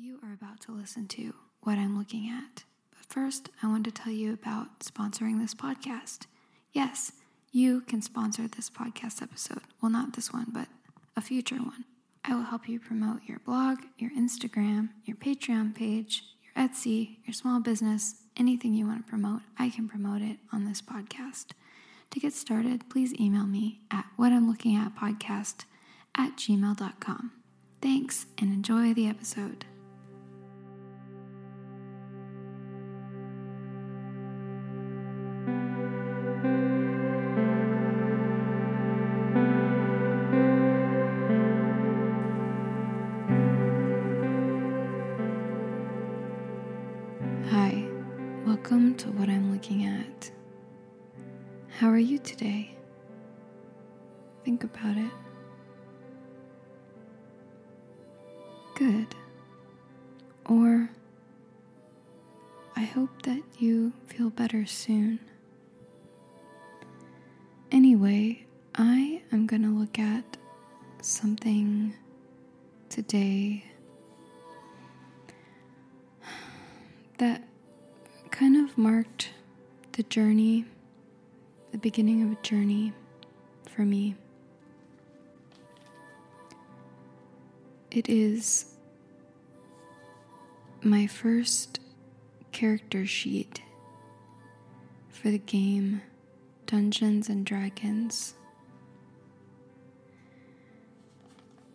You are about to listen to what I'm looking at. But first, I want to tell you about sponsoring this podcast. Yes, you can sponsor this podcast episode. Well, not this one, but a future one. I will help you promote your blog, your Instagram, your Patreon page, your Etsy, your small business, anything you want to promote. I can promote it on this podcast. To get started, please email me at what I'm looking at podcast at gmail.com. Thanks and enjoy the episode. Welcome to what I'm looking at. How are you today? Think about it. Good. Or I hope that you feel better soon. Anyway, I am going to look at something today that kind of marked the journey, the beginning of a journey for me. It is my first character sheet for the game Dungeons and Dragons.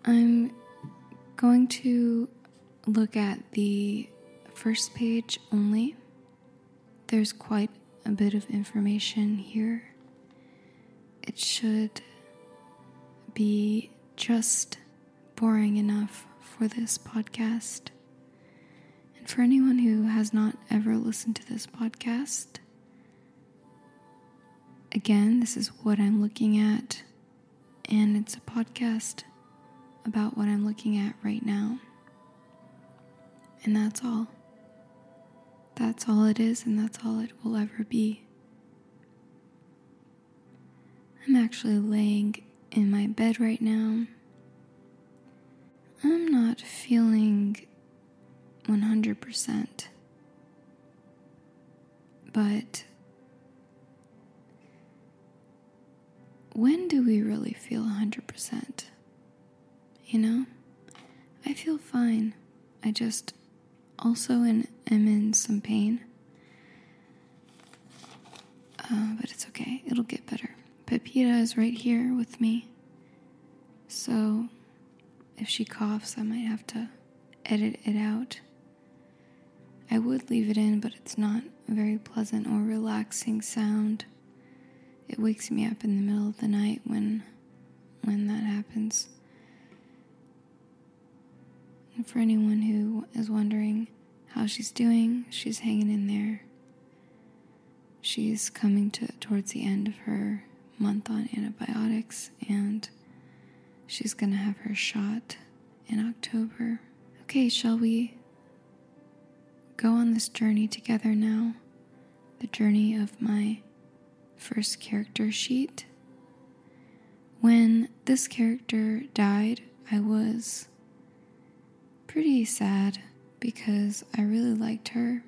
I'm going to look at the first page only. There's quite a bit of information here. It should be just boring enough for this podcast. And for anyone who has not ever listened to this podcast, again, this is what I'm looking at, and it's a podcast about what I'm looking at right now. And that's all. That's all it is, and that's all it will ever be. I'm actually laying in my bed right now. I'm not feeling 100%. But when do we really feel 100%? You know? I feel fine. I just also in, am in some pain. Uh, but it's okay, it'll get better. Pepita is right here with me. So if she coughs, I might have to edit it out. I would leave it in, but it's not a very pleasant or relaxing sound. It wakes me up in the middle of the night when when that happens. And for anyone who is wondering how she's doing, she's hanging in there. She's coming to towards the end of her month on antibiotics and she's going to have her shot in October. Okay, shall we go on this journey together now? The journey of my first character sheet. When this character died, I was pretty sad because I really liked her.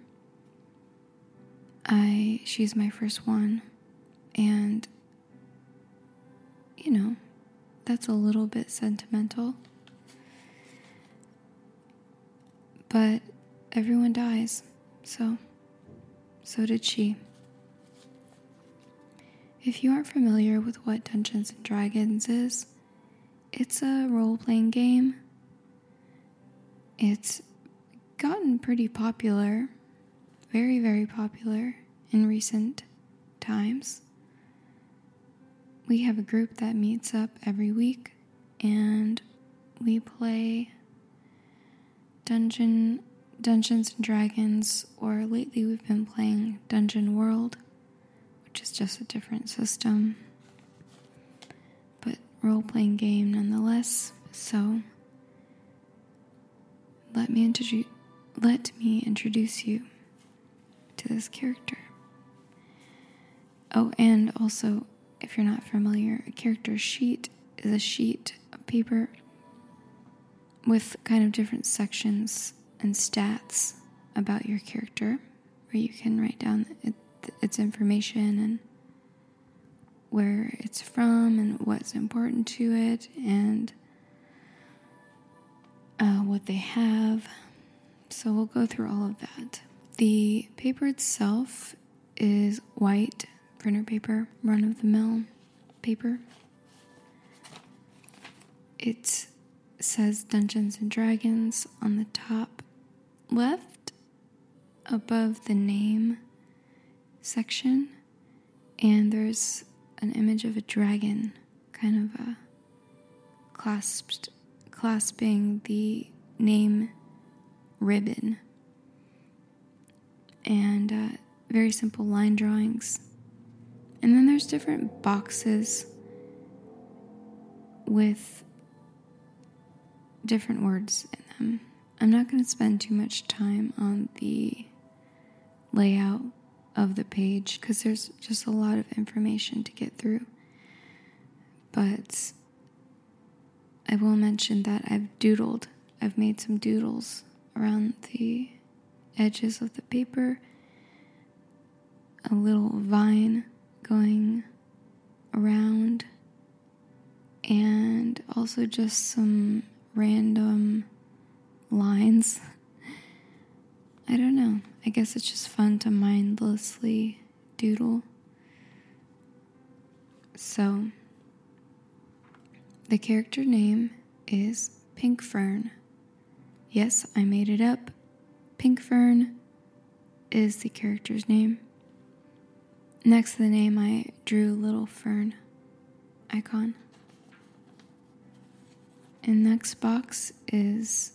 I she's my first one and you know, that's a little bit sentimental. But everyone dies. So so did she. If you aren't familiar with what Dungeons and Dragons is, it's a role playing game it's gotten pretty popular, very, very popular in recent times. We have a group that meets up every week and we play Dungeon Dungeons and Dragons or lately we've been playing Dungeon World, which is just a different system. But role-playing game nonetheless. So let me introduce let me introduce you to this character. Oh, and also, if you're not familiar, a character sheet is a sheet of paper with kind of different sections and stats about your character, where you can write down it, its information and where it's from and what's important to it and uh, what they have. So we'll go through all of that. The paper itself is white printer paper, run of the mill paper. It says Dungeons and Dragons on the top left above the name section, and there's an image of a dragon, kind of a clasped, clasping the name ribbon, and uh, very simple line drawings. And then there's different boxes with different words in them. I'm not going to spend too much time on the layout of the page because there's just a lot of information to get through. But I will mention that I've doodled, I've made some doodles around the edges of the paper, a little vine going around, and also just some random lines. I don't know. I guess it's just fun to mindlessly doodle. So, the character name is Pink Fern. Yes, I made it up. Pink Fern is the character's name. Next to the name, I drew a little fern icon. And next box is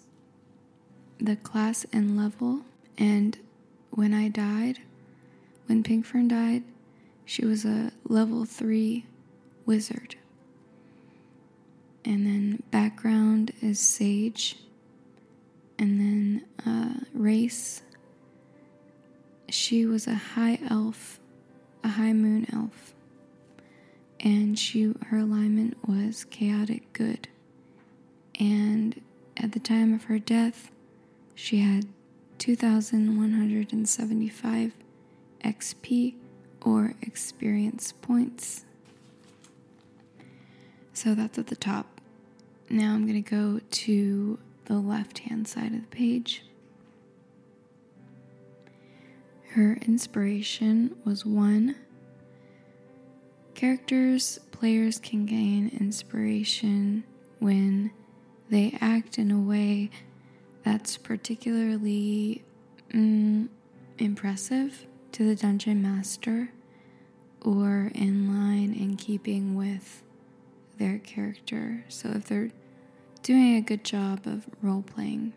the class and level and when I died, when Pink Fern died, she was a level 3 wizard. And then background is sage. And then uh, race, she was a high elf, a high moon elf. And she her alignment was chaotic good. And at the time of her death, she had 2,175 XP or experience points. So that's at the top. Now I'm going to go to the left hand side of the page. Her inspiration was one. Characters, players can gain inspiration when they act in a way that's particularly mm, impressive to the dungeon master or in line in keeping with their character. So if they're doing a good job of role playing,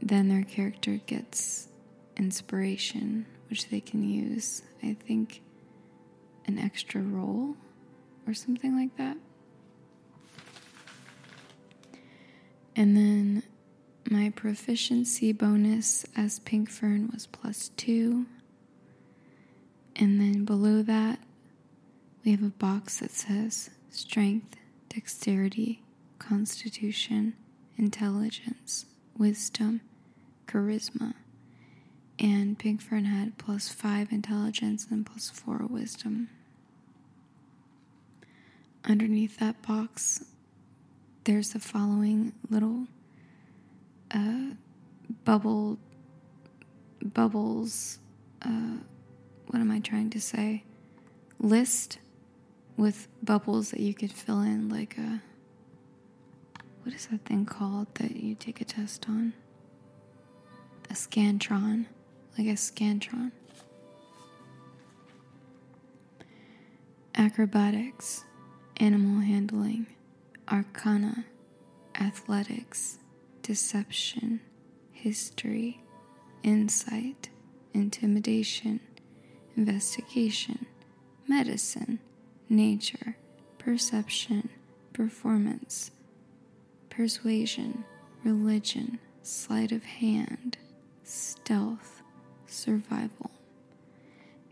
then their character gets inspiration, which they can use, I think, an extra role or something like that. And then my proficiency bonus as Pink Fern was plus two. And then below that, we have a box that says strength, dexterity, constitution, intelligence, wisdom, charisma. And Pink Fern had plus five intelligence and plus four wisdom. Underneath that box, there's the following little uh, bubble bubbles. Uh, what am I trying to say? List with bubbles that you could fill in, like a what is that thing called that you take a test on? A scantron, like a scantron. Acrobatics, animal handling, arcana, athletics, deception, history, insight, intimidation, investigation, medicine, nature, perception, performance, persuasion, religion, sleight of hand, stealth, survival.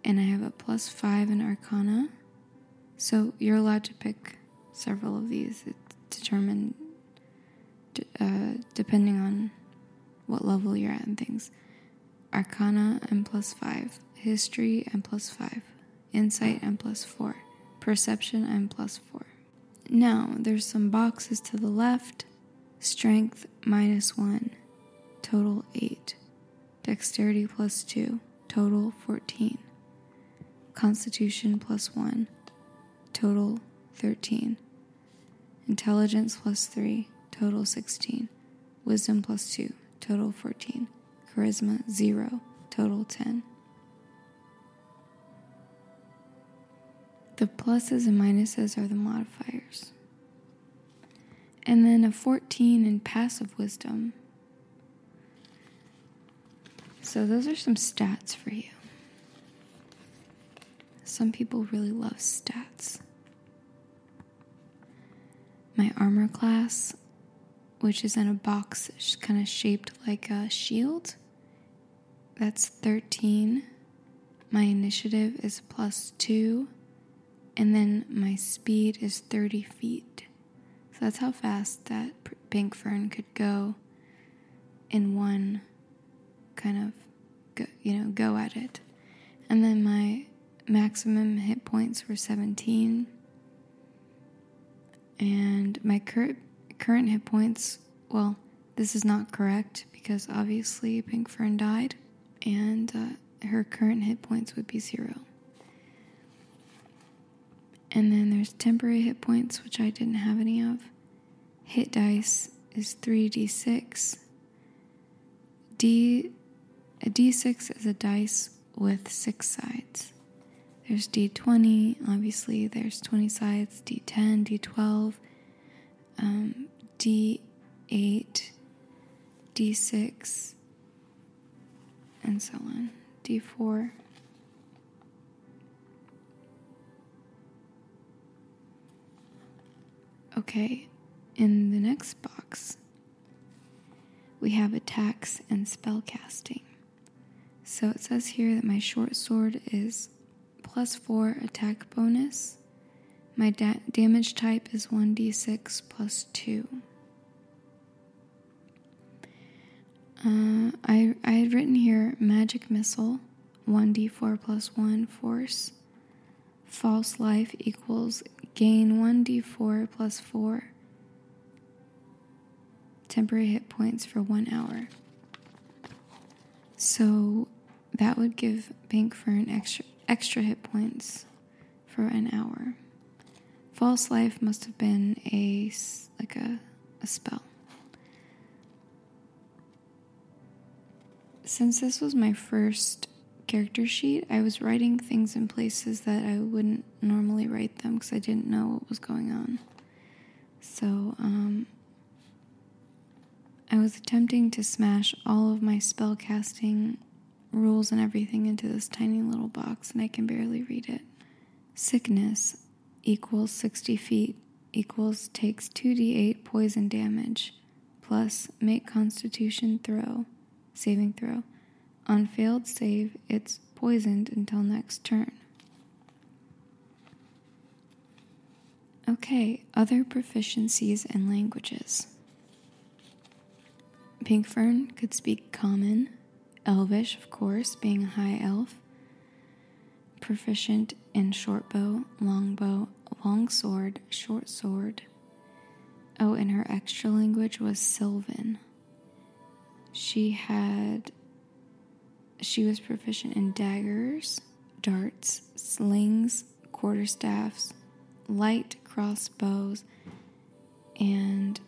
And I have a plus five in Arcana. So you're allowed to pick several of these. It's determined uh, depending on what level you're at and things. Arcana M plus 5, History M plus 5, Insight M plus 4, Perception M plus 4. Now, there's some boxes to the left. Strength minus 1, total 8. Dexterity plus 2, total 14. Constitution plus 1, total 13. Intelligence plus 3, total 16. Wisdom plus 2, total 14. Charisma 0, total 10. The pluses and minuses are the modifiers. And then a 14 in passive wisdom. So, those are some stats for you. Some people really love stats. My armor class, which is in a box kind of shaped like a shield, that's 13. My initiative is plus 2. And then my speed is 30 feet. So that's how fast that pink fern could go in one kind of go, you know go at it. And then my maximum hit points were 17. And my current current hit points, well, this is not correct because obviously Pink Fern died and uh, her current hit points would be 0. And then there's temporary hit points which I didn't have any of. Hit dice is 3d6. D a d6 is a dice with 6 sides. There's D20, obviously, there's 20 sides, D10, D12, um, D8, D6, and so on. D4. Okay, in the next box, we have attacks and spell casting. So it says here that my short sword is plus 4 attack bonus. My da- damage type is 1d6 plus 2. Uh, I, I had written here magic missile, 1d4 plus 1 force. False life equals gain 1d4 plus 4 temporary hit points for one hour. So that would give Pink Fern extra extra hit points for an hour. False life must have been a like a, a spell. Since this was my first character sheet, I was writing things in places that I wouldn't normally write them because I didn't know what was going on. So, um, I was attempting to smash all of my spell casting rules and everything into this tiny little box, and I can barely read it. Sickness equals 60 feet equals takes 2d8 poison damage plus make constitution throw, saving throw. On failed save, it's poisoned until next turn. Okay, other proficiencies and languages. Pinkfern could speak Common, Elvish, of course, being a high elf. Proficient in short bow, long bow, long sword, short sword. Oh, and her extra language was Sylvan. She had. She was proficient in daggers, darts, slings, quarterstaffs, light crossbows, and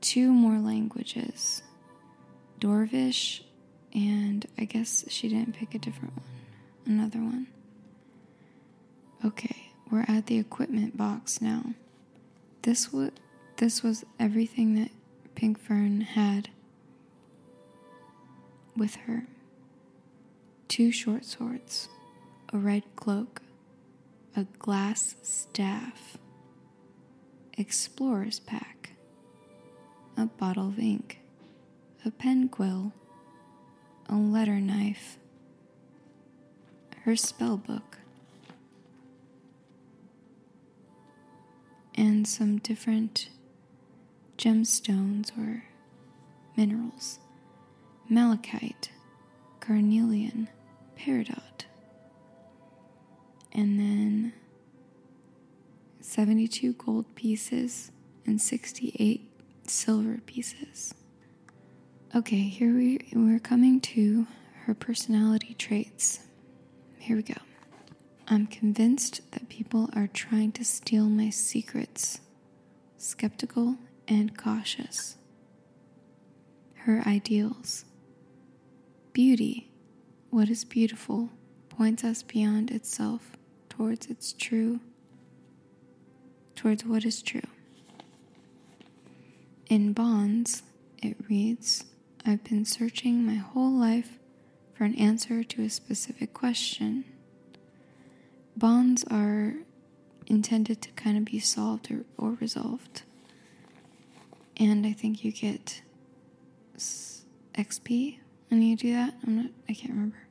two more languages Dwarvish, and I guess she didn't pick a different one. Another one. Okay, we're at the equipment box now. This was this was everything that Pink Fern had with her. Two short swords, a red cloak, a glass staff, explorer's pack, a bottle of ink, a pen quill, a letter knife, her spell book, and some different gemstones or minerals malachite, carnelian, peridot, and then 72 gold pieces and 68 silver pieces. Okay, here we, we're coming to her personality traits. Here we go. I'm convinced that people are trying to steal my secrets, skeptical and cautious. Her ideals. Beauty, what is beautiful, points us beyond itself towards its true, towards what is true. In Bonds, it reads I've been searching my whole life for an answer to a specific question. Bonds are intended to kind of be solved or, or resolved. And I think you get XP when you do that. I'm not, I can't remember.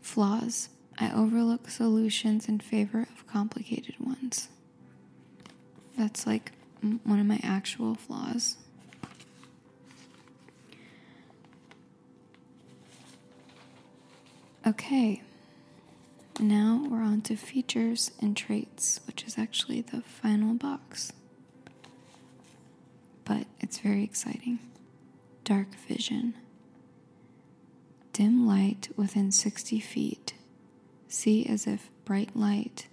Flaws. I overlook solutions in favor of complicated ones. That's like one of my actual flaws. Okay, now we're on to features and traits, which is actually the final box. But it's very exciting. Dark vision. Dim light within 60 feet. See as if bright light.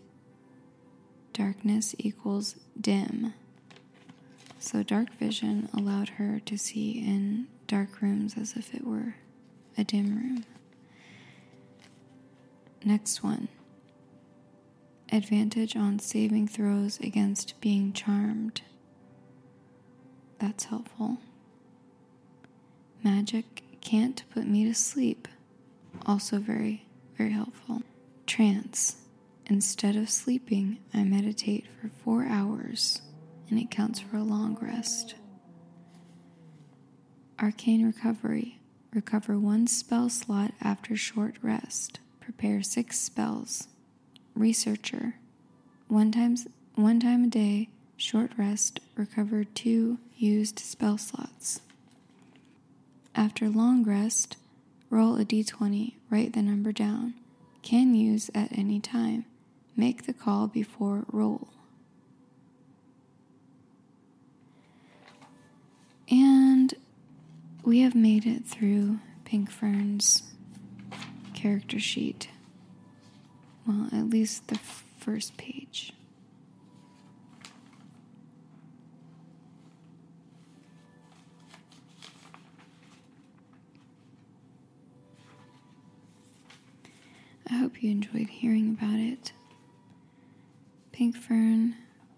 Darkness equals dim. So, dark vision allowed her to see in dark rooms as if it were a dim room. Next one advantage on saving throws against being charmed. That's helpful. Magic can't put me to sleep. Also, very, very helpful. Trance. Instead of sleeping, I meditate for four hours, and it counts for a long rest. Arcane Recovery. Recover one spell slot after short rest prepare six spells. Researcher, one times one time a day, short rest, recover two used spell slots. After long rest, roll a d20, write the number down. Can use at any time. Make the call before roll. And we have made it through Pink Fern's character sheet. Well, at least the first page. I hope you enjoyed hearing about it. Pink Fern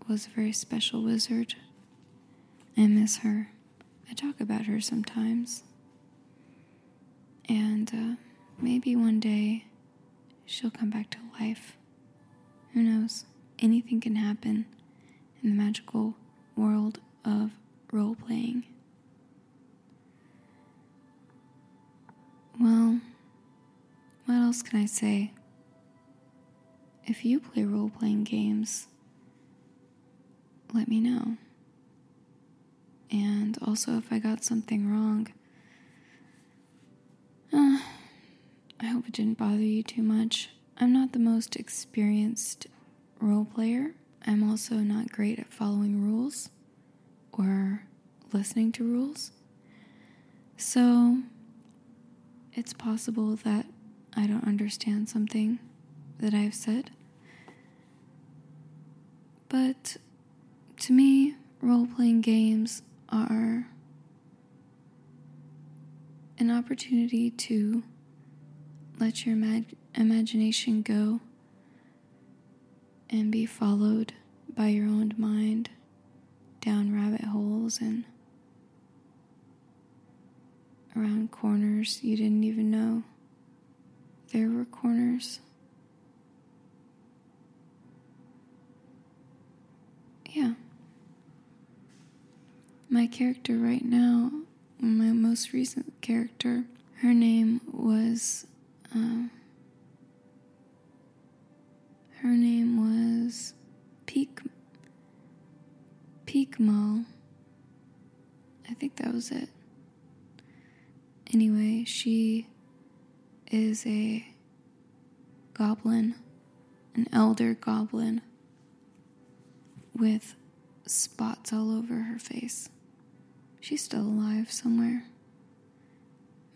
was a very special wizard. I miss her. I talk about her sometimes. And, uh, Maybe one day she'll come back to life. Who knows? Anything can happen in the magical world of role playing. Well, else can I say? If you play role playing games, let me know. And also, if I got something wrong, uh, I hope it didn't bother you too much. I'm not the most experienced role player. I'm also not great at following rules or listening to rules. So it's possible that I don't understand something that I've said. But to me, role playing games are an opportunity to let your imag- imagination go and be followed by your own mind down rabbit holes and around corners you didn't even know there were corners. Yeah. My character right now, my most recent character, her name was um, her name was Peak Peakmo. I think that was it. Anyway, she is a goblin, an elder goblin with spots all over her face. She's still alive somewhere.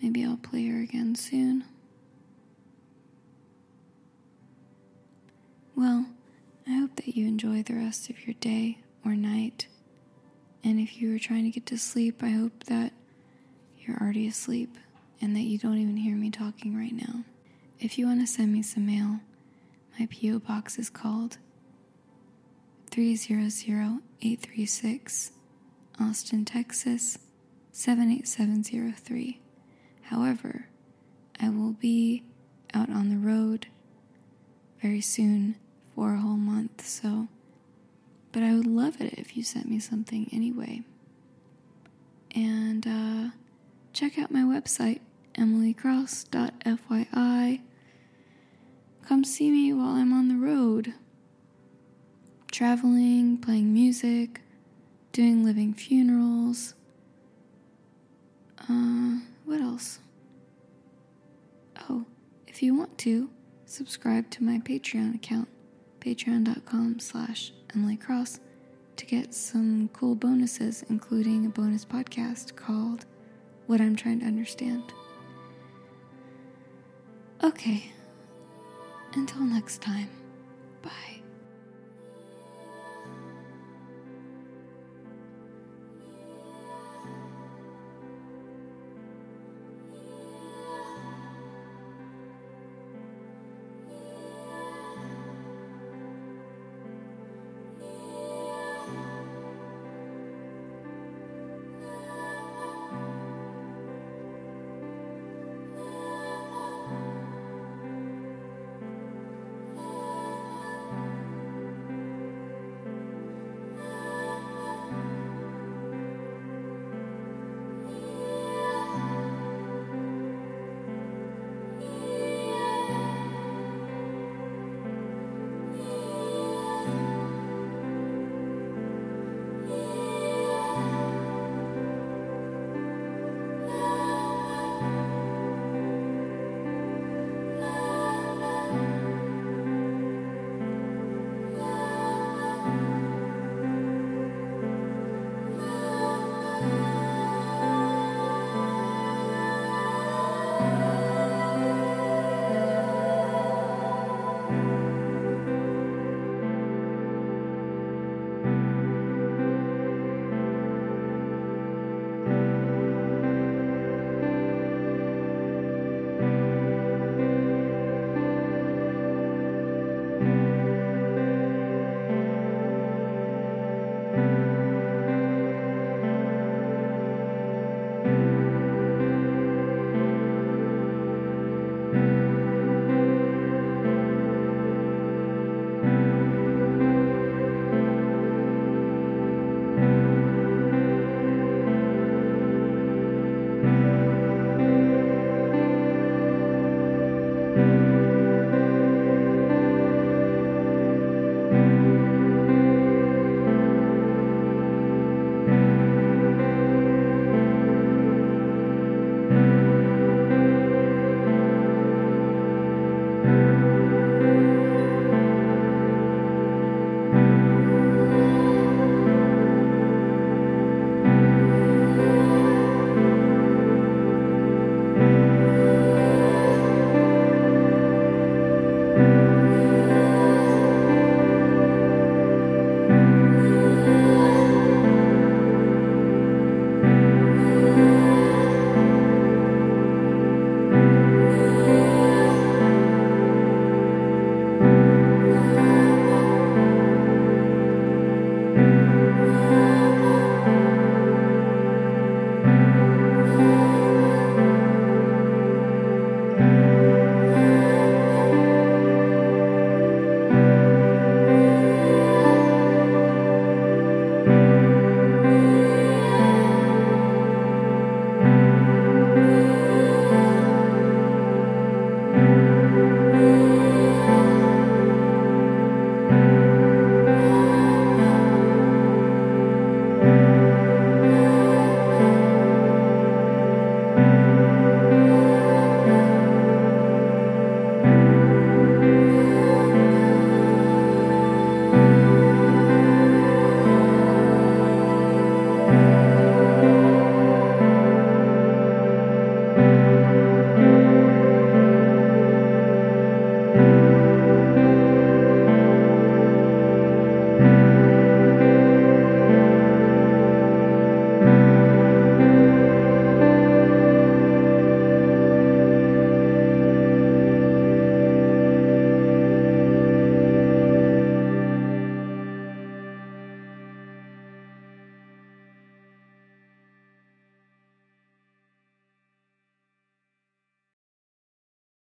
Maybe I'll play her again soon. Well, I hope that you enjoy the rest of your day or night. And if you were trying to get to sleep, I hope that you're already asleep and that you don't even hear me talking right now. If you want to send me some mail, my P.O. box is called 300836, Austin, Texas 78703. However, I will be out on the road very soon for a whole month, so. But I would love it if you sent me something anyway. And uh, check out my website, emilycross.fyi. Come see me while I'm on the road, traveling, playing music, doing living funerals. Uh, what else? Oh, if you want to, subscribe to my Patreon account, patreon.com slash Emily Cross, to get some cool bonuses, including a bonus podcast called What I'm Trying to Understand. Okay, until next time, bye.